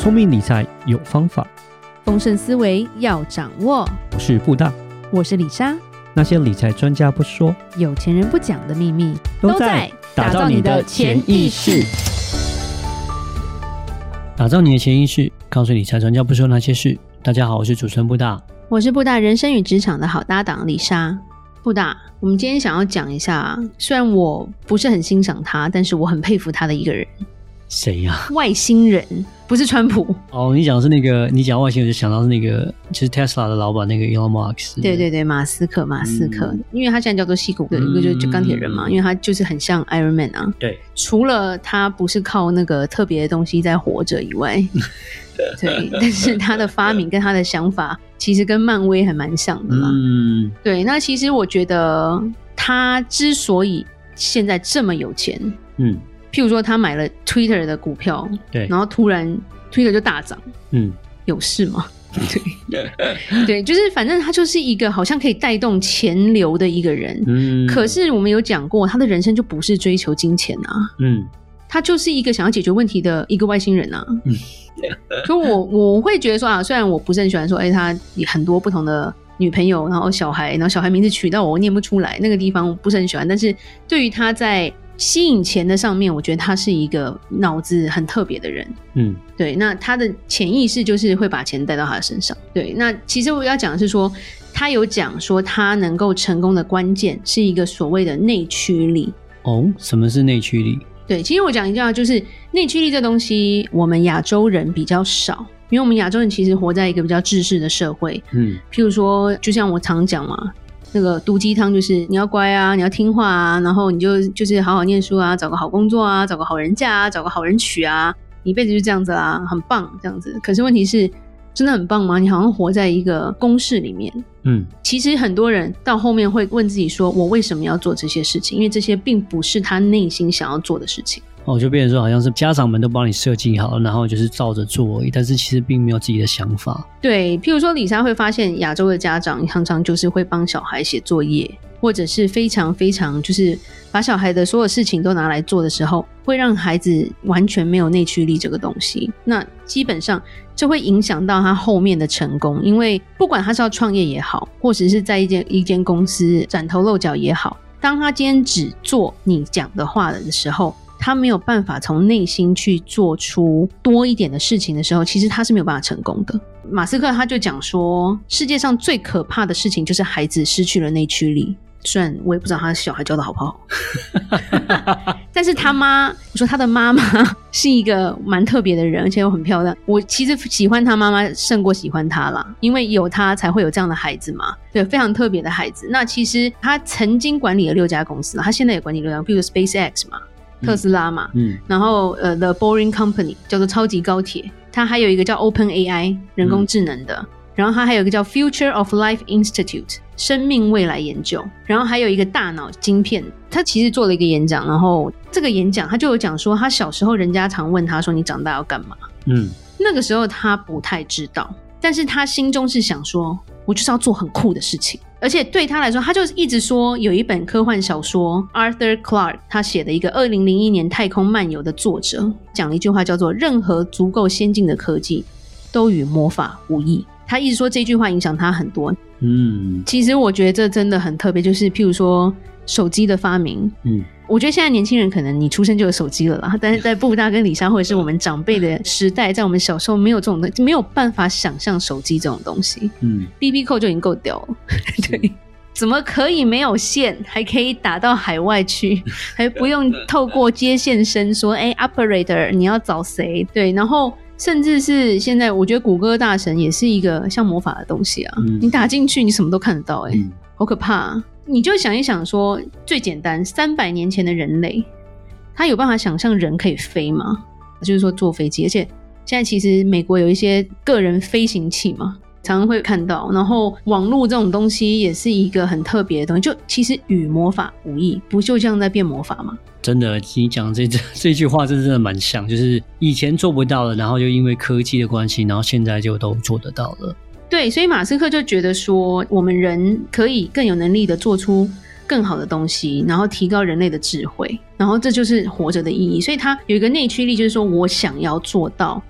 聪明理财有方法，丰盛思维要掌握。我是布大，我是李莎。那些理财专家不说，有钱人不讲的秘密，都在打造你的潜意识。打造你的潜意识，告诉理财专家不说那些事。大家好，我是主持人布大，我是布大人生与职场的好搭档李莎。布大，我们今天想要讲一下，虽然我不是很欣赏他，但是我很佩服他的一个人。谁呀、啊？外星人不是川普哦。你讲的是那个，你讲外星人就想到是那个，就是 Tesla 的老板那个 Elon Musk。对对对，马斯克，马斯克，嗯、因为他现在叫做西谷的一个就就钢铁人嘛，嗯、因为他就是很像 Iron Man 啊。对，除了他不是靠那个特别的东西在活着以外，对，但是他的发明跟他的想法其实跟漫威还蛮像的嘛。嗯，对，那其实我觉得他之所以现在这么有钱，嗯。譬如说，他买了 Twitter 的股票，对，然后突然 Twitter 就大涨，嗯，有事吗？对，对，就是反正他就是一个好像可以带动钱流的一个人，嗯。可是我们有讲过，他的人生就不是追求金钱啊，嗯，他就是一个想要解决问题的一个外星人啊，嗯。可我我会觉得说啊，虽然我不是很喜欢说，哎、欸，他有很多不同的女朋友，然后小孩，然后小孩名字取到我念不出来，那个地方我不是很喜欢。但是对于他在吸引钱的上面，我觉得他是一个脑子很特别的人。嗯，对。那他的潜意识就是会把钱带到他的身上。对。那其实我要讲的是说，他有讲说他能够成功的关键是一个所谓的内驱力。哦，什么是内驱力？对，其实我讲一句话，就是内驱力这东西，我们亚洲人比较少，因为我们亚洲人其实活在一个比较制式的社会。嗯，譬如说，就像我常讲嘛。那个毒鸡汤就是你要乖啊，你要听话啊，然后你就就是好好念书啊，找个好工作啊，找个好人嫁啊，找个好人娶啊，你一辈子就这样子啊，很棒这样子。可是问题是，真的很棒吗？你好像活在一个公式里面。嗯，其实很多人到后面会问自己说，我为什么要做这些事情？因为这些并不是他内心想要做的事情。哦，就变成说好像是家长们都帮你设计好了，然后就是照着做而已，但是其实并没有自己的想法。对，譬如说李莎会发现亚洲的家长常常就是会帮小孩写作业，或者是非常非常就是把小孩的所有事情都拿来做的时候，会让孩子完全没有内驱力这个东西。那基本上就会影响到他后面的成功，因为不管他是要创业也好，或者是在一间一间公司崭头露角也好，当他今天只做你讲的话的时候。他没有办法从内心去做出多一点的事情的时候，其实他是没有办法成功的。马斯克他就讲说，世界上最可怕的事情就是孩子失去了内驱力。虽然我也不知道他小孩教的好不好，但是他妈，我说他的妈妈是一个蛮特别的人，而且又很漂亮。我其实喜欢他妈妈胜过喜欢他啦，因为有他才会有这样的孩子嘛。对，非常特别的孩子。那其实他曾经管理了六家公司，他现在也管理六家，比如 SpaceX 嘛。特斯拉嘛，嗯，然后呃，The Boring Company 叫做超级高铁，它还有一个叫 Open AI 人工智能的，嗯、然后它还有一个叫 Future of Life Institute 生命未来研究，然后还有一个大脑晶片。他其实做了一个演讲，然后这个演讲他就有讲说，他小时候人家常问他说，你长大要干嘛？嗯，那个时候他不太知道，但是他心中是想说，我就是要做很酷的事情。而且对他来说，他就一直说有一本科幻小说，Arthur Clarke 他写的一个二零零一年太空漫游的作者讲了一句话，叫做“任何足够先进的科技都与魔法无异”。他一直说这句话影响他很多。嗯，其实我觉得这真的很特别，就是譬如说手机的发明。嗯。我觉得现在年轻人可能你出生就有手机了啦，但是在布大跟李莎或者是我们长辈的时代，在我们小时候没有这种东西，没有办法想象手机这种东西。嗯，BB Call 就已经够屌了，对，怎么可以没有线，还可以打到海外去，还不用透过接线生说，哎，Operator 你要找谁？对，然后甚至是现在，我觉得谷歌大神也是一个像魔法的东西啊，嗯、你打进去你什么都看得到，哎，嗯、好可怕啊。你就想一想说，最简单，三百年前的人类，他有办法想象人可以飞吗？就是说坐飞机，而且现在其实美国有一些个人飞行器嘛，常常会看到。然后网络这种东西也是一个很特别的东西，就其实与魔法无异，不就像在变魔法吗？真的，你讲这这 这句话，真的蛮像，就是以前做不到的，然后就因为科技的关系，然后现在就都做得到了。对，所以马斯克就觉得说，我们人可以更有能力的做出更好的东西，然后提高人类的智慧，然后这就是活着的意义。所以他有一个内驱力，就是说我想要做到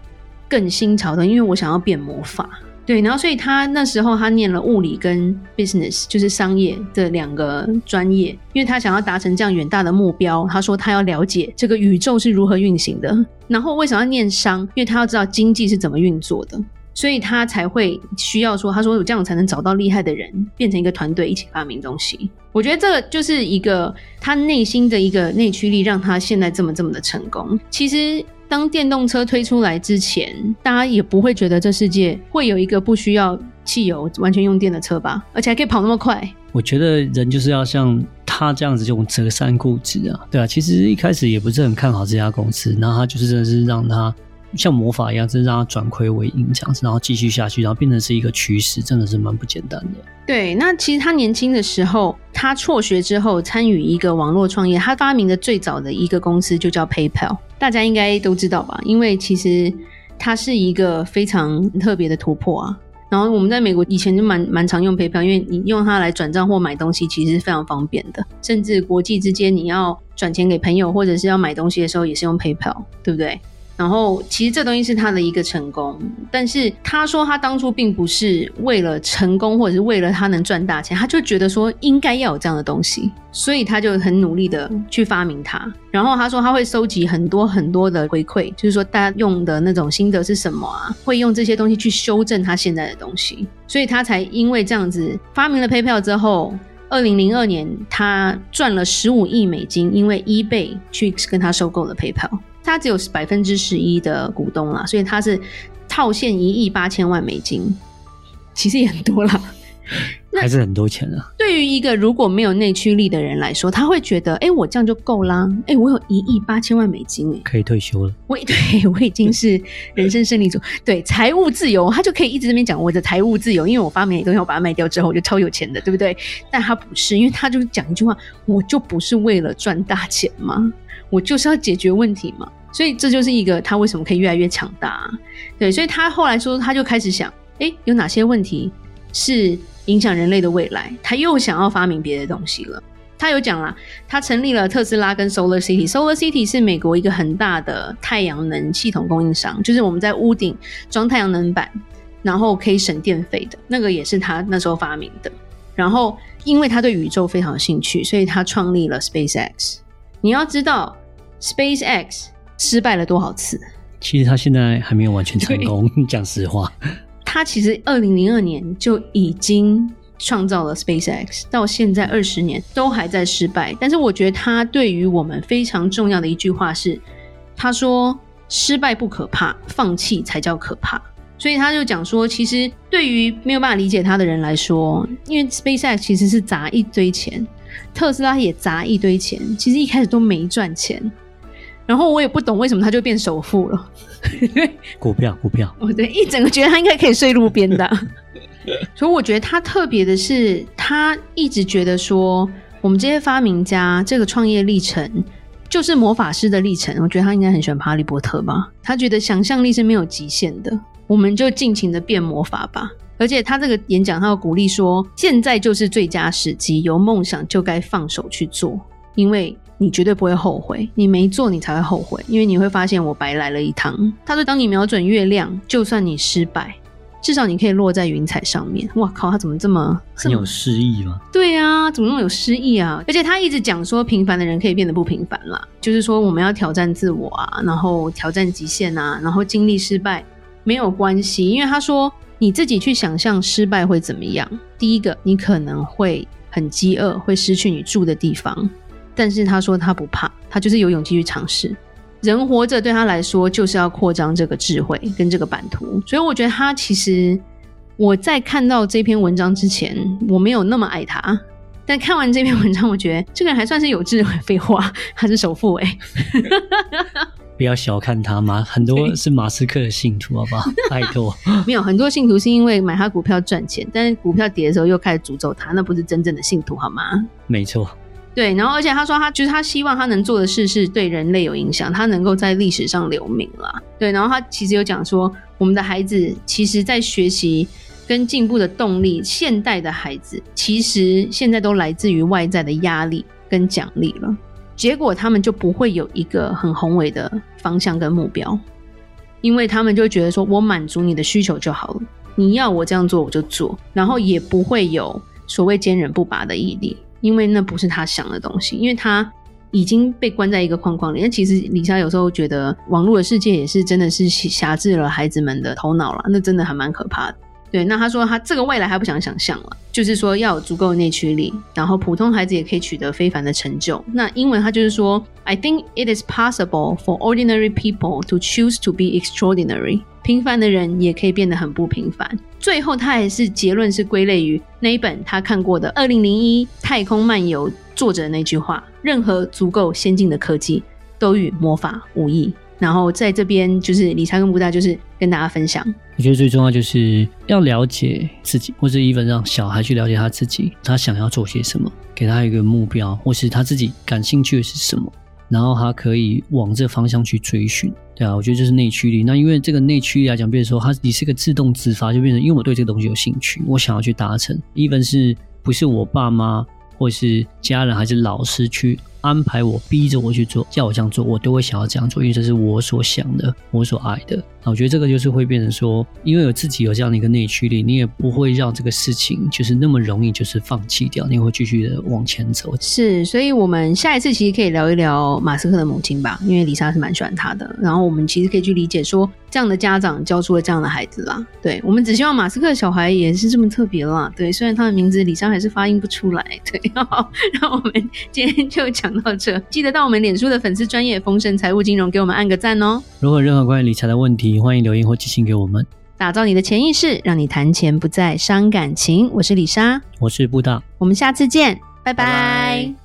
更新潮的，因为我想要变魔法。对，然后所以他那时候他念了物理跟 business，就是商业这两个专业，因为他想要达成这样远大的目标。他说他要了解这个宇宙是如何运行的，然后为什么要念商？因为他要知道经济是怎么运作的，所以他才会需要说，他说我这样才能找到厉害的人，变成一个团队一起发明东西。我觉得这个就是一个他内心的一个内驱力，让他现在这么这么的成功。其实。当电动车推出来之前，大家也不会觉得这世界会有一个不需要汽油、完全用电的车吧？而且还可以跑那么快。我觉得人就是要像他这样子，这种择善固执啊，对啊。其实一开始也不是很看好这家公司，然后他就是真的是让他像魔法一样，真让他转亏为盈这样子，然后继续下去，然后变成是一个趋势，真的是蛮不简单的。对，那其实他年轻的时候，他辍学之后参与一个网络创业，他发明的最早的一个公司就叫 PayPal。大家应该都知道吧？因为其实它是一个非常特别的突破啊。然后我们在美国以前就蛮蛮常用 PayPal，因为你用它来转账或买东西，其实是非常方便的。甚至国际之间你要转钱给朋友或者是要买东西的时候，也是用 PayPal，对不对？然后其实这东西是他的一个成功，但是他说他当初并不是为了成功，或者是为了他能赚大钱，他就觉得说应该要有这样的东西，所以他就很努力的去发明它。然后他说他会收集很多很多的回馈，就是说大家用的那种心得是什么啊，会用这些东西去修正他现在的东西，所以他才因为这样子发明了 PayPal 之后，二零零二年他赚了十五亿美金，因为 eBay 去跟他收购了 PayPal。他只有百分之十一的股东啦，所以他是套现一亿八千万美金，其实也很多了，还是很多钱啊。对于一个如果没有内驱力的人来说，他会觉得，哎、欸，我这样就够啦，哎、欸，我有一亿八千万美金，哎，可以退休了。我 对我已经是人生胜利组，对财务自由，他就可以一直这边讲我的财务自由，因为我发明的东西，我把它卖掉之后，我就超有钱的，对不对？但他不是，因为他就讲一句话，我就不是为了赚大钱嘛？我就是要解决问题嘛，所以这就是一个他为什么可以越来越强大啊。对，所以他后来说，他就开始想，诶，有哪些问题是影响人类的未来？他又想要发明别的东西了。他有讲啦，他成立了特斯拉跟 Solar City。Solar City 是美国一个很大的太阳能系统供应商，就是我们在屋顶装太阳能板，然后可以省电费的那个，也是他那时候发明的。然后因为他对宇宙非常有兴趣，所以他创立了 SpaceX。你要知道。SpaceX 失败了多少次？其实他现在还没有完全成功。讲实话，他其实二零零二年就已经创造了 SpaceX，到现在二十年都还在失败。但是我觉得他对于我们非常重要的一句话是，他说：“失败不可怕，放弃才叫可怕。”所以他就讲说，其实对于没有办法理解他的人来说，因为 SpaceX 其实是砸一堆钱，特斯拉也砸一堆钱，其实一开始都没赚钱。然后我也不懂为什么他就变首富了。股票，股票。哦，对，一整个觉得他应该可以睡路边的。所以我觉得他特别的是，他一直觉得说，我们这些发明家这个创业历程就是魔法师的历程。我觉得他应该很喜欢哈利波特吧？他觉得想象力是没有极限的，我们就尽情的变魔法吧。而且他这个演讲，他要鼓励说，现在就是最佳时机，有梦想就该放手去做，因为。你绝对不会后悔，你没做你才会后悔，因为你会发现我白来了一趟。他说：“当你瞄准月亮，就算你失败，至少你可以落在云彩上面。”哇靠，他怎么这么很有诗意吗？对啊，怎么那么有诗意啊？而且他一直讲说，平凡的人可以变得不平凡啦，就是说我们要挑战自我啊，然后挑战极限啊，然后经历失败没有关系，因为他说你自己去想象失败会怎么样。第一个，你可能会很饥饿，会失去你住的地方。但是他说他不怕，他就是有勇气去尝试。人活着对他来说就是要扩张这个智慧跟这个版图，所以我觉得他其实我在看到这篇文章之前，我没有那么爱他。但看完这篇文章，我觉得这个人还算是有智慧。废话，他是首富哎，不要小看他嘛，很多是马斯克的信徒，好不好？拜托，没有很多信徒是因为买他股票赚钱，但是股票跌的时候又开始诅咒他，那不是真正的信徒好吗？没错。对，然后而且他说他就是他希望他能做的事是对人类有影响，他能够在历史上留名啦。对，然后他其实有讲说，我们的孩子其实在学习跟进步的动力，现代的孩子其实现在都来自于外在的压力跟奖励了，结果他们就不会有一个很宏伟的方向跟目标。因为他们就觉得说我满足你的需求就好了，你要我这样做我就做，然后也不会有所谓坚韧不拔的毅力，因为那不是他想的东西，因为他已经被关在一个框框里。那其实李莎有时候觉得网络的世界也是真的是辖制了孩子们的头脑了，那真的还蛮可怕的。对，那他说他这个未来还不想想象了，就是说要有足够的内驱力，然后普通孩子也可以取得非凡的成就。那英文他就是说，I think it is possible for ordinary people to choose to be extraordinary。平凡的人也可以变得很不平凡。最后他还是结论是归类于那一本他看过的《二零零一太空漫游》作者那句话：任何足够先进的科技都与魔法无异。然后在这边就是理查跟布大，就是跟大家分享。我觉得最重要就是要了解自己，或者 even 让小孩去了解他自己，他想要做些什么，给他一个目标，或是他自己感兴趣的是什么，然后他可以往这方向去追寻。对啊，我觉得这是内驱力。那因为这个内驱力来讲，比如说它你是个自动自发，就变成因为我对这个东西有兴趣，我想要去达成。even 是不是我爸妈或是家人还是老师去。安排我，逼着我去做，叫我这样做，我都会想要这样做，因为这是我所想的，我所爱的。那我觉得这个就是会变成说，因为有自己有这样的一个内驱力，你也不会让这个事情就是那么容易就是放弃掉，你会继续的往前走。是，所以我们下一次其实可以聊一聊马斯克的母亲吧，因为李莎是蛮喜欢他的。然后我们其实可以去理解说，这样的家长教出了这样的孩子啦。对，我们只希望马斯克的小孩也是这么特别啦。对，虽然他的名字李莎还是发音不出来。对，然后我们今天就讲。讲到这，记得到我们脸书的粉丝专业丰盛财务金融给我们按个赞哦。如果有任何关于理财的问题，欢迎留言或寄信给我们。打造你的潜意识，让你谈钱不再伤感情。我是李莎，我是布达，我们下次见，拜拜。拜拜。